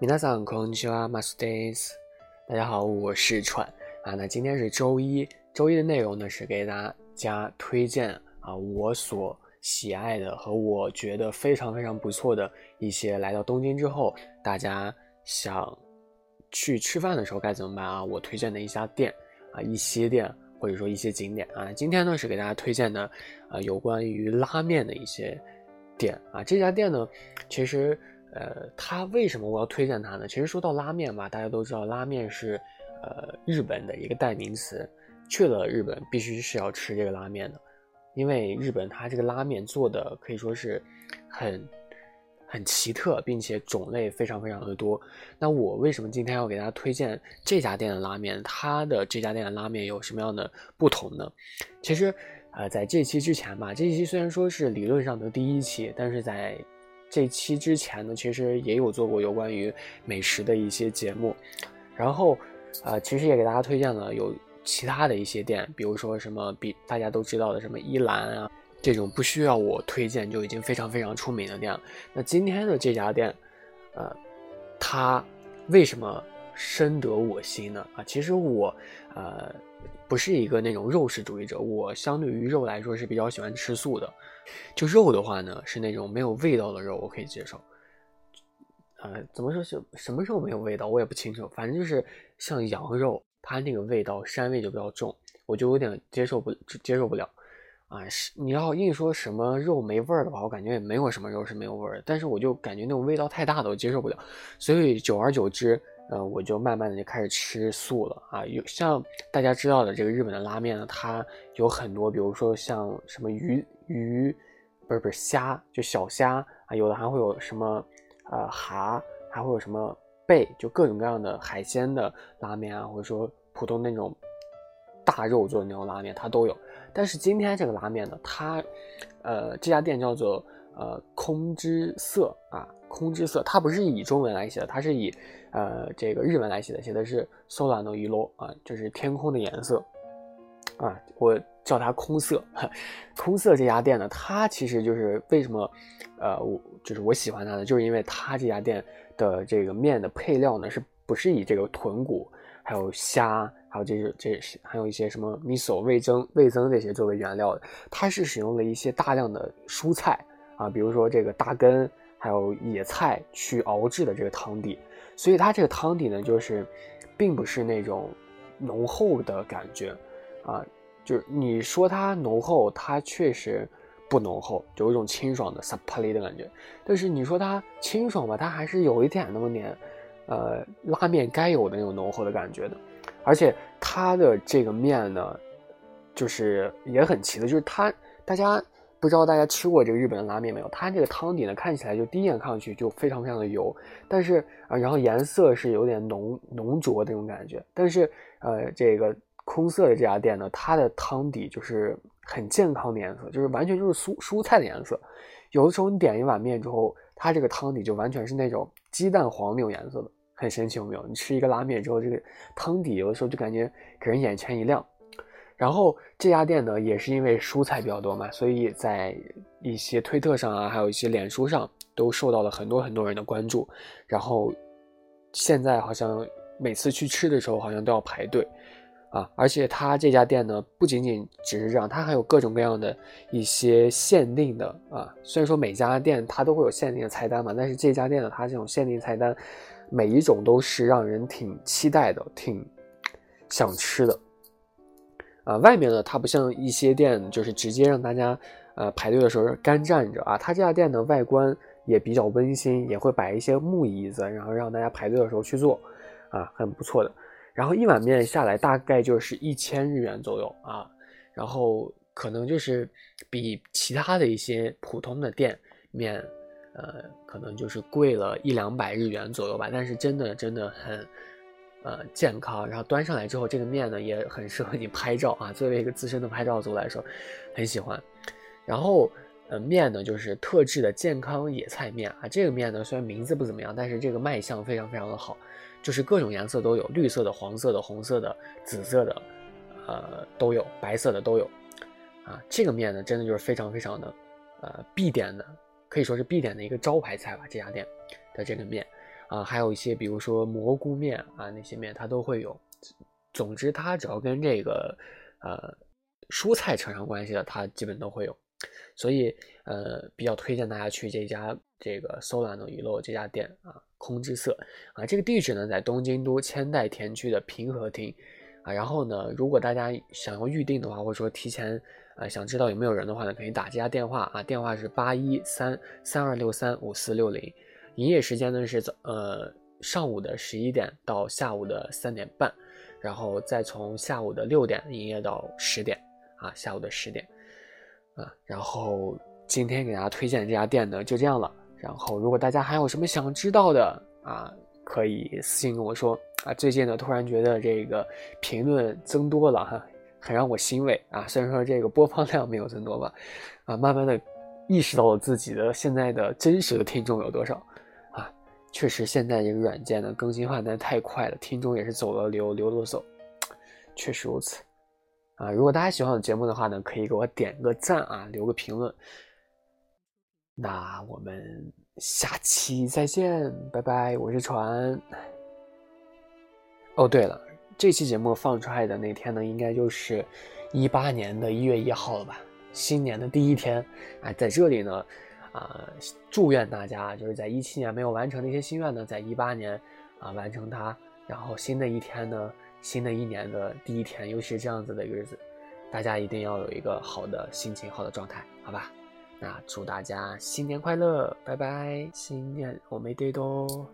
皆さんこんにちは、マスです。大家好，我是川啊。那今天是周一，周一的内容呢是给大家推荐啊我所喜爱的和我觉得非常非常不错的一些来到东京之后，大家想去吃饭的时候该怎么办啊？我推荐的一家店啊，一些店或者说一些景点啊。今天呢是给大家推荐的啊有关于拉面的一些店啊。这家店呢，其实。 呃，它为什么我要推荐它呢？其实说到拉面吧，大家都知道拉面是，呃，日本的一个代名词。去了日本，必须是要吃这个拉面的，因为日本它这个拉面做的可以说是很很奇特，并且种类非常非常的多。那我为什么今天要给大家推荐这家店的拉面？它的这家店的拉面有什么样的不同呢？其实，呃，在这期之前吧，这期虽然说是理论上的第一期，但是在这期之前呢，其实也有做过有关于美食的一些节目，然后，呃，其实也给大家推荐了有其他的一些店，比如说什么比大家都知道的什么依兰啊，这种不需要我推荐就已经非常非常出名的店。那今天的这家店，呃，它为什么深得我心呢？啊，其实我，呃。不是一个那种肉食主义者，我相对于肉来说是比较喜欢吃素的。就肉的话呢，是那种没有味道的肉，我可以接受。呃，怎么说是什么肉没有味道，我也不清楚。反正就是像羊肉，它那个味道膻味就比较重，我就有点接受不接受不了。啊，是你要硬说什么肉没味儿的话，我感觉也没有什么肉是没有味儿的。但是我就感觉那种味道太大的，我接受不了。所以久而久之。呃，我就慢慢的就开始吃素了啊。有像大家知道的这个日本的拉面呢，它有很多，比如说像什么鱼鱼，不是不是虾，就小虾啊，有的还会有什么呃蛤，还会有什么贝，就各种各样的海鲜的拉面啊，或者说普通那种大肉做的那种拉面，它都有。但是今天这个拉面呢，它呃这家店叫做呃空之色啊。空之色，它不是以中文来写的，它是以，呃，这个日文来写的，写的是 solano iro 啊，就是天空的颜色，啊，我叫它空色。空色这家店呢，它其实就是为什么，呃，我就是我喜欢它呢，就是因为它这家店的这个面的配料呢，是不是以这个豚骨，还有虾，还有这是这是还有一些什么 miso 味增味增这些作为原料的，它是使用了一些大量的蔬菜啊，比如说这个大根。还有野菜去熬制的这个汤底，所以它这个汤底呢，就是，并不是那种浓厚的感觉，啊，就是你说它浓厚，它确实不浓厚，有一种清爽的萨帕里的感觉。但是你说它清爽吧，它还是有一点那么点，呃，拉面该有的那种浓厚的感觉的。而且它的这个面呢，就是也很奇的，就是它大家。不知道大家吃过这个日本的拉面没有？它这个汤底呢，看起来就第一眼看上去就非常非常的油，但是啊，然后颜色是有点浓浓浊的那种感觉。但是呃，这个空色的这家店呢，它的汤底就是很健康的颜色，就是完全就是蔬蔬菜的颜色。有的时候你点一碗面之后，它这个汤底就完全是那种鸡蛋黄那种颜色的，很神奇有没有？你吃一个拉面之后，这个汤底有的时候就感觉给人眼前一亮。然后这家店呢，也是因为蔬菜比较多嘛，所以在一些推特上啊，还有一些脸书上，都受到了很多很多人的关注。然后现在好像每次去吃的时候，好像都要排队啊。而且他这家店呢，不仅仅只是这样，他还有各种各样的一些限定的啊。虽然说每家店它都会有限定的菜单嘛，但是这家店呢，它这种限定菜单，每一种都是让人挺期待的，挺想吃的。啊，外面呢，它不像一些店，就是直接让大家，呃，排队的时候干站着啊。它这家店的外观也比较温馨，也会摆一些木椅子，然后让大家排队的时候去坐，啊，很不错的。然后一碗面下来大概就是一千日元左右啊，然后可能就是比其他的一些普通的店面，呃，可能就是贵了一两百日元左右吧。但是真的真的很。呃，健康，然后端上来之后，这个面呢也很适合你拍照啊。作为一个资深的拍照族来说，很喜欢。然后，呃，面呢就是特制的健康野菜面啊。这个面呢虽然名字不怎么样，但是这个卖相非常非常的好，就是各种颜色都有，绿色的、黄色的、红色的、紫色的，呃，都有，白色的都有。啊，这个面呢真的就是非常非常的，呃，必点的，可以说是必点的一个招牌菜吧。这家店的这个面。啊，还有一些比如说蘑菇面啊那些面它都会有。总之，它只要跟这个呃蔬菜扯上关系的，它基本都会有。所以呃，比较推荐大家去这家这个 Solano 鱼肉这家店啊，空之色啊，这个地址呢在东京都千代田区的平和町啊。然后呢，如果大家想要预定的话，或者说提前呃想知道有没有人的话呢，可以打这家电话啊，电话是八一三三二六三五四六零，营业时间呢是早呃上午的十一点到下午的三点半，然后再从下午的六点营业到十点啊，下午的十点。啊，然后今天给大家推荐这家店呢，就这样了。然后如果大家还有什么想知道的啊，可以私信跟我说啊。最近呢，突然觉得这个评论增多了哈，很让我欣慰啊。虽然说这个播放量没有增多吧，啊，慢慢的意识到了自己的现在的真实的听众有多少。确实，现在这个软件呢更新换代太快了，听众也是走了流流了走，确实如此。啊，如果大家喜欢我的节目的话呢，可以给我点个赞啊，留个评论。那我们下期再见，拜拜，我是船。哦，对了，这期节目放出来的那天呢，应该就是一八年的一月一号了吧？新年的第一天，哎，在这里呢，啊，祝愿大家就是在一七年没有完成的一些心愿呢，在一八年啊完成它，然后新的一天呢。新的一年的第一天，尤其是这样子的日子，大家一定要有一个好的心情、好的状态，好吧？那祝大家新年快乐，拜拜！新年我没对多。